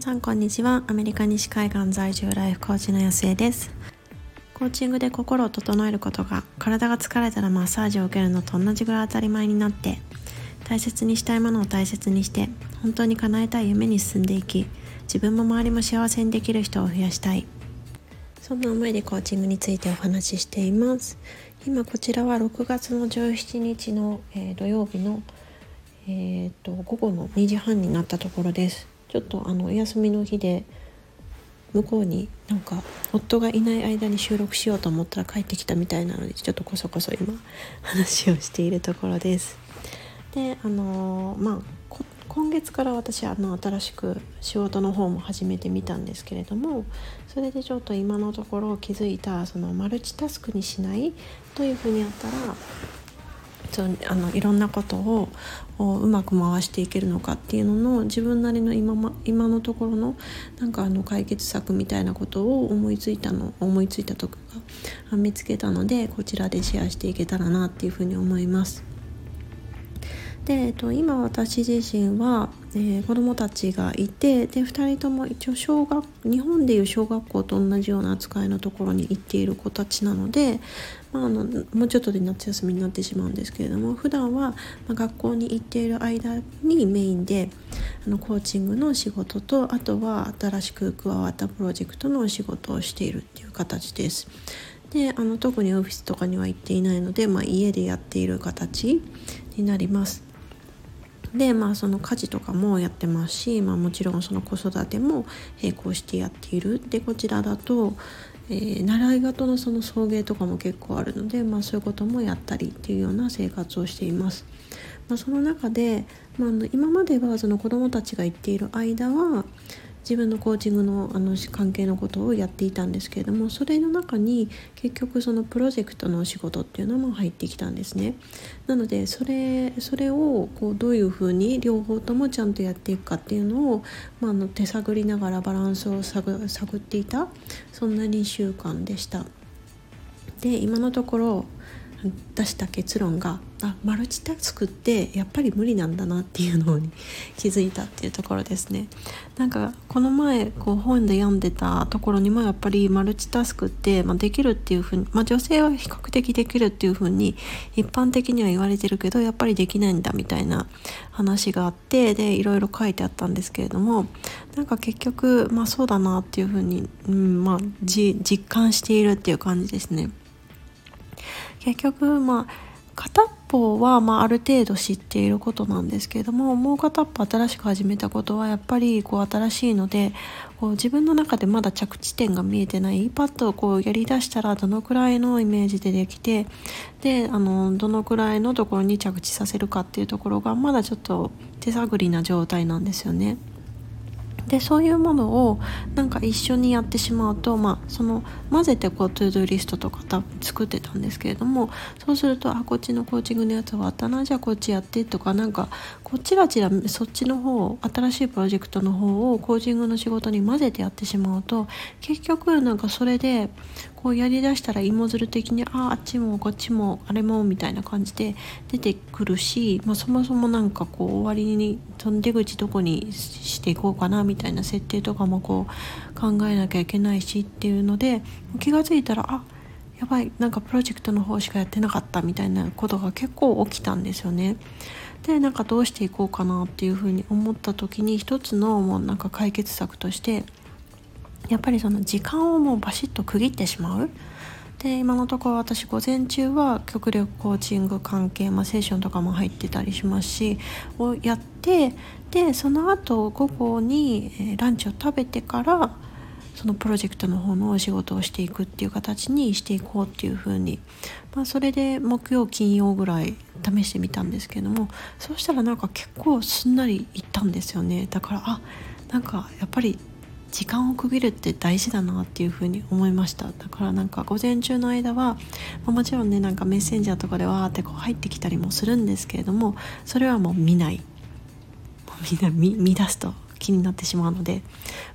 皆さんこんにちは。アメリカ西海岸在住ライフコーチの安江です。コーチングで心を整えることが体が疲れたらマッサージを受けるのと同じぐらい当たり前になって大切にしたいものを大切にして本当に叶えたい夢に進んでいき自分も周りも幸せにできる人を増やしたい。そんな思いでコーチングについてお話ししています。今こちらは6月の17日の、えー、土曜日のえーと、午後の2時半になったところです。ちょっとあのお休みの日で向こうになんか夫がいない間に収録しようと思ったら帰ってきたみたいなのでちょっとこそこそ今話をしているところです。であのー、まあ今月から私あの新しく仕事の方も始めてみたんですけれどもそれでちょっと今のところ気づいたそのマルチタスクにしないというふうにやったらそうあのいろんなことをうまく回していけるのかっていうのの自分なりの今,、ま、今のところのなんかあの解決策みたいなことを思いついたの思いついた時が見つけたのでこちらでシェアしていけたらなっていうふうに思います。で、えっと、今私自身は、えー、子供たちがいてで2人とも一応小学日本でいう小学校と同じような扱いのところに行っている子たちなので、まあ、あのもうちょっとで夏休みになってしまうんですけれども普段は、まあ、学校に行っている間にメインであのコーチングの仕事とあとは新しく加わったプロジェクトの仕事をしているっていう形です。であの特にオフィスとかには行っていないので、まあ、家でやっている形になります。でまあその家事とかもやってますし、まあ、もちろんその子育ても並行してやっているでこちらだと、えー、習い事のその送迎とかも結構あるので、まあ、そういうこともやったりっていうような生活をしています。まあ、その中で、まあ、今まではその子どもたちが行っている間は自分のコーチングのあの関係のことをやっていたんですけれどもそれの中に結局そのプロジェクトの仕事っていうのも入ってきたんですね。なのでそれそれをこうどういうふうに両方ともちゃんとやっていくかっていうのを、まあ、あの手探りながらバランスを探っていたそんな2週間でした。で今のところ出した結論があマルチタスクってやっぱり無理なんだなっていうのに気づいたっていうところですねなんかこの前こう本で読んでたところにもやっぱりマルチタスクって、まあ、できるっていうふうに、まあ、女性は比較的できるっていうふうに一般的には言われてるけどやっぱりできないんだみたいな話があってでいろいろ書いてあったんですけれどもなんか結局まあそうだなっていうふうに、うんまあ、実感しているっていう感じですね。結局まあ片っ方はまあある程度知っていることなんですけれどももう片方新しく始めたことはやっぱりこう新しいのでこう自分の中でまだ着地点が見えてないパッとこうやりだしたらどのくらいのイメージでできてであのどのくらいのところに着地させるかっていうところがまだちょっと手探りな状態なんですよね。でそういうものをなんか一緒にやってしまうと、まあ、その混ぜてこう to-do list とか作ってたんですけれどもそうするとあこっちのコーチングのやつ終わったなじゃあこっちやってとかなんかこっちらちらそっちの方新しいプロジェクトの方をコーチングの仕事に混ぜてやってしまうと結局なんかそれでこうやりだしたら芋づる的にああっちもこっちもあれもみたいな感じで出てくるし、まあ、そもそもなんかこう終わりにその出口どこにしていこうかなみたいな設定とかもこう考えなきゃいけないしっていうので気が付いたらあやばいなんかプロジェクトの方しかやってなかったみたいなことが結構起きたんですよね。でなんかどうしていこうかなっていうふうに思った時に一つのもうなんか解決策としてやっぱりその時間をもうバシッと区切ってしまう。で今のところ私午前中は極力コーチング関係、まあ、セッションとかも入ってたりしますしをやってでその後午後に、ランチを食べてからそのプロジェクトの方のお仕事をしていくっていう形にしていこうっていう風に、まあ、それで木曜金曜ぐらい試してみたんですけどもそうしたらなんか結構すんなりいったんですよね。だからあなんかやっぱり時間を区切るって大事だなっていうふうに思いました。だからなんか午前中の間は、ま、もちろんねなんかメッセンジャーとかでわーってこう入ってきたりもするんですけれどもそれはもう見ない。もうみんな見見出すと気になってしまうので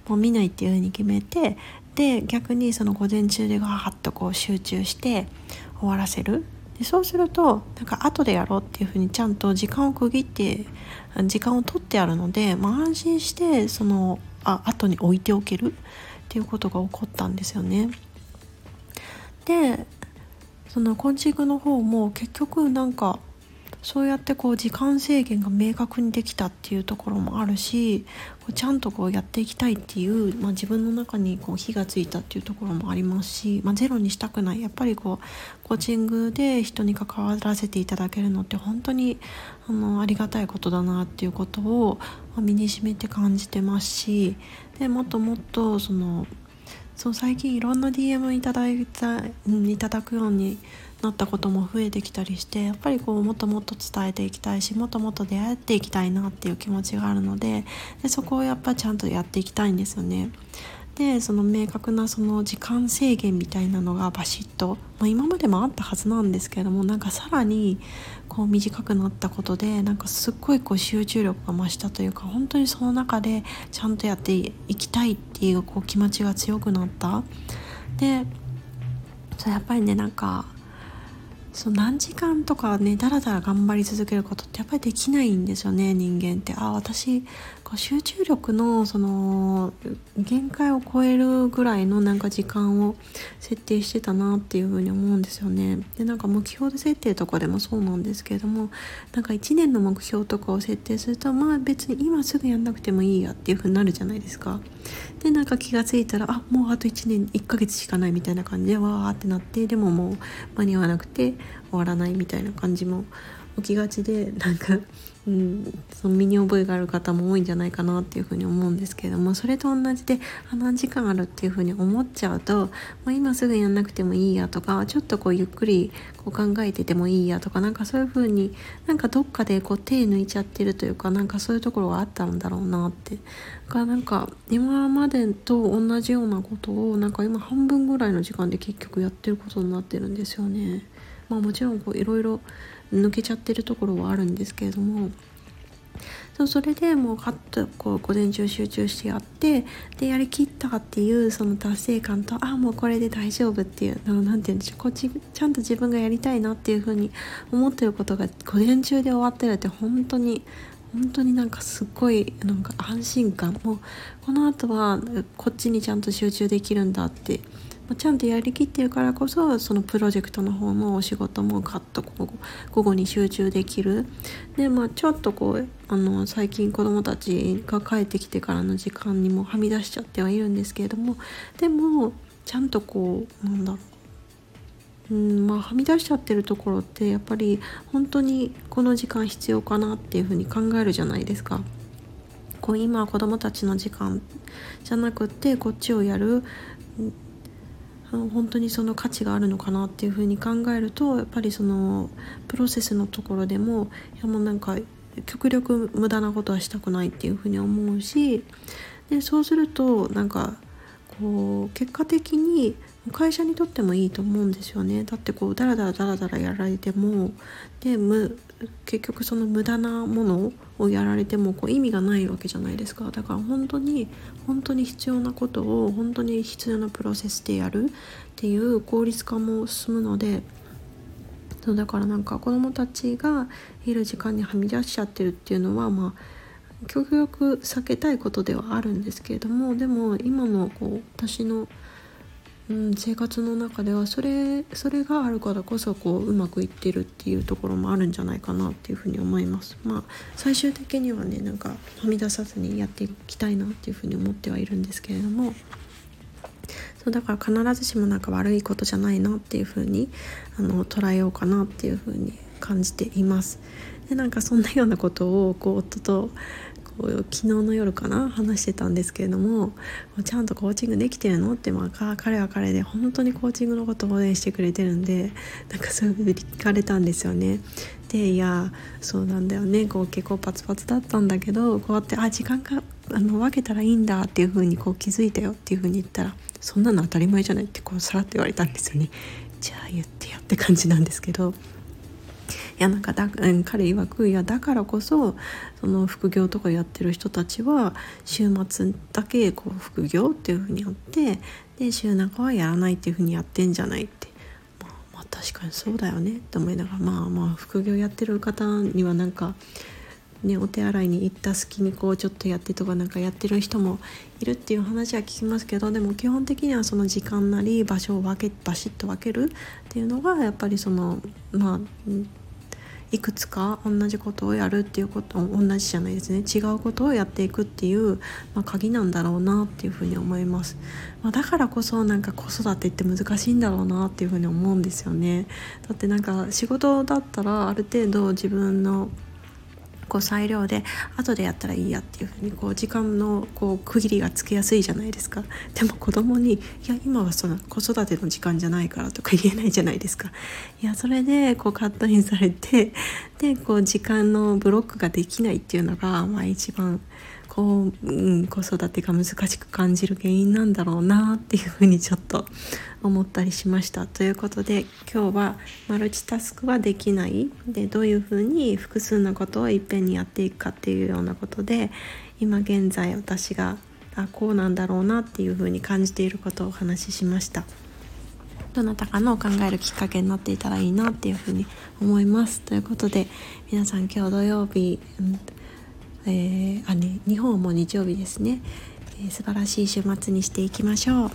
もう見ないっていうふうに決めてで逆にその午前中でガーッとこう集中して終わらせる。でそうするとなんか後でやろうっていうふうにちゃんと時間を区切って時間を取ってあるので、まあ、安心してそのあ後に置いておけるっていうことが起こったんですよね。でそのコンチングの方も結局なんかそうやってこう時間制限が明確にできたっていうところもあるしちゃんとこうやっていきたいっていう、まあ、自分の中にこう火がついたっていうところもありますし、まあ、ゼロにしたくない。やっぱりこうコーチングで人に関わらせていただけるのって本当にあのありがたいことだなっていうことを身にしめて感じてますしでもっともっとそのそう最近いろんな DM いただいた、いただくようになったことも増えてきたりしてやっぱりこうもっともっと伝えていきたいしもっともっと出会っていきたいなっていう気持ちがあるのででそこをやっぱちゃんとやっていきたいんですよね。でその明確なその時間制限みたいなのがバシッと、まあ、今までもあったはずなんですけどもなんかさらにこう短くなったことでなんかすっごいこう集中力が増したというか本当にその中でちゃんとやっていきたいっていうこう気持ちが強くなったでそうやっぱりねなんかそう何時間とかねだらだら頑張り続けることってやっぱりできないんですよね人間って。あ私こう集中力のその限界を超えるぐらいのなんか時間を設定してたなっていうふうに思うんですよね。でなんか目標設定とかでもそうなんですけれどもなんか1年の目標とかを設定するとまあ別に今すぐやんなくてもいいやっていうふうになるじゃないですか。でなんか気が付いたらあもうあと1年1ヶ月しかないみたいな感じでわーってなってでももう間に合わなくて終わらないみたいな感じも起きがちでなんかうん、その身に覚えがある方も多いんじゃないかなっていうふうに思うんですけれどもそれと同じであ何時間あるっていうふうに思っちゃうと、まあ、今すぐやんなくてもいいやとかちょっとこうゆっくりこう考えててもいいやとかなんかそういうふうになんかどっかでこう手抜いちゃってるというかなんかそういうところがあったんだろうなってがなんか今までと同じようなことをなんか今半分ぐらいの時間で結局やってることになってるんですよね。まあ、もちろんいろいろ抜けちゃってるところはあるんですけれどもそれでもうカッとこう午前中集中してやってでやりきったっていうその達成感とあもうこれで大丈夫っていう何て言うんでしょうこっちちゃんと自分がやりたいなっていうふうに思ってることが午前中で終わってるって本当に本当になんかすっごいなんか安心感。もうこの後はこっちにちゃんと集中できるんだってちゃんとやりきってるからこそそのプロジェクトの方のお仕事もガッと午後に集中できる。でまあちょっとこうあの最近子どもたちが帰ってきてからの時間にもはみ出しちゃってはいるんですけれどもでもちゃんとこうなんだろう。うんまあ、はみ出しちゃってるところってやっぱり本当にこの時間必要かなっていうふうに考えるじゃないですか。こう今子どもたちの時間じゃなくってこっちをやる。本当にその価値があるのかなっていうふうに考えるとやっぱりそのプロセスのところでもいやもうなんか極力無駄なことはしたくないっていうふうに思うしでそうするとなんかこう結果的に会社にとってもいいと思うんですよね。だってこうダラダラダラダラやられてもでむ結局その無駄なものをやられてもこう意味がないわけじゃないですか。だから本当に本当に必要なことを本当に必要なプロセスでやるっていう効率化も進むのでそうだからなんか子どもたちがいる時間にはみ出しちゃってるっていうのはまあ極力避けたいことではあるんですけれどもでも今のこう私のうん、生活の中ではそれそれがあるからこそこううまくいってるっていうところもあるんじゃないかなっていうふうに思います。まあ最終的にはねなんかはみ出さずにやっていきたいなっていうふうに思ってはいるんですけれども。そうだから必ずしもなんか悪いことじゃないなっていうふうにあの捉えようかなっていうふうに感じています。でなんかそんなようなことをこう夫と昨日の夜かな話してたんですけれどもちゃんとコーチングできてるの？ってまあ彼は彼で本当にコーチングのことを応援してくれてるんでなんかそういうふうに聞かれたんですよね。でいやそうなんだよねこう結構パツパツだったんだけどこうやってあ時間があの分けたらいいんだっていうふうにこう気づいたよっていうふうに言ったらそんなの当たり前じゃないってこうさらって言われたんですよね。じゃあ言ってよって感じなんですけどいやなんかだ、うん、彼曰くいやだからこそその副業とかやってる人たちは週末だけこう副業っていうふうにやってで週中はやらないっていうふうにやってんじゃないって。まあ、まあ確かにそうだよねって思いながらまあまあ副業やってる方にはなんかね、お手洗いに行った隙にこうちょっとやってとかなんかやってる人もいるっていう話は聞きますけどでも基本的にはその時間なり場所を分けバシッと分けるっていうのがやっぱりそのまあいくつか同じことをやるっていうこと同じじゃないですね。違うことをやっていくっていう、まあ、鍵なんだろうなっていうふうに思います、まあ、だからこそなんか子育てって難しいんだろうなっていうふうに思うんですよね。だってなんか仕事だったらある程度自分のこう裁量で後でやったらいいやっていうふうにこう時間のこう区切りがつけやすいじゃないですか。でも子供に「いや今はその子育ての時間じゃないから」とか言えないじゃないですか。いやそれでこうカットインされてでこう時間のブロックができないっていうのが、まあ、一番こう、うん、子育てが難しく感じる原因なんだろうなっていうふうにちょっと思ったりしました。ということで今日はマルチタスクはできないでどういうふうに複数のことをいっぺんにやっていくかっていうようなことで今現在私があこうなんだろうなっていうふうに感じていることをお話ししました。どなたかの考えるきっかけになっていたらいいなっていうふうに思います。ということで皆さん今日土曜日、うんえー、あね、日本も日曜日ですね、えー、素晴らしい週末にしていきましょう。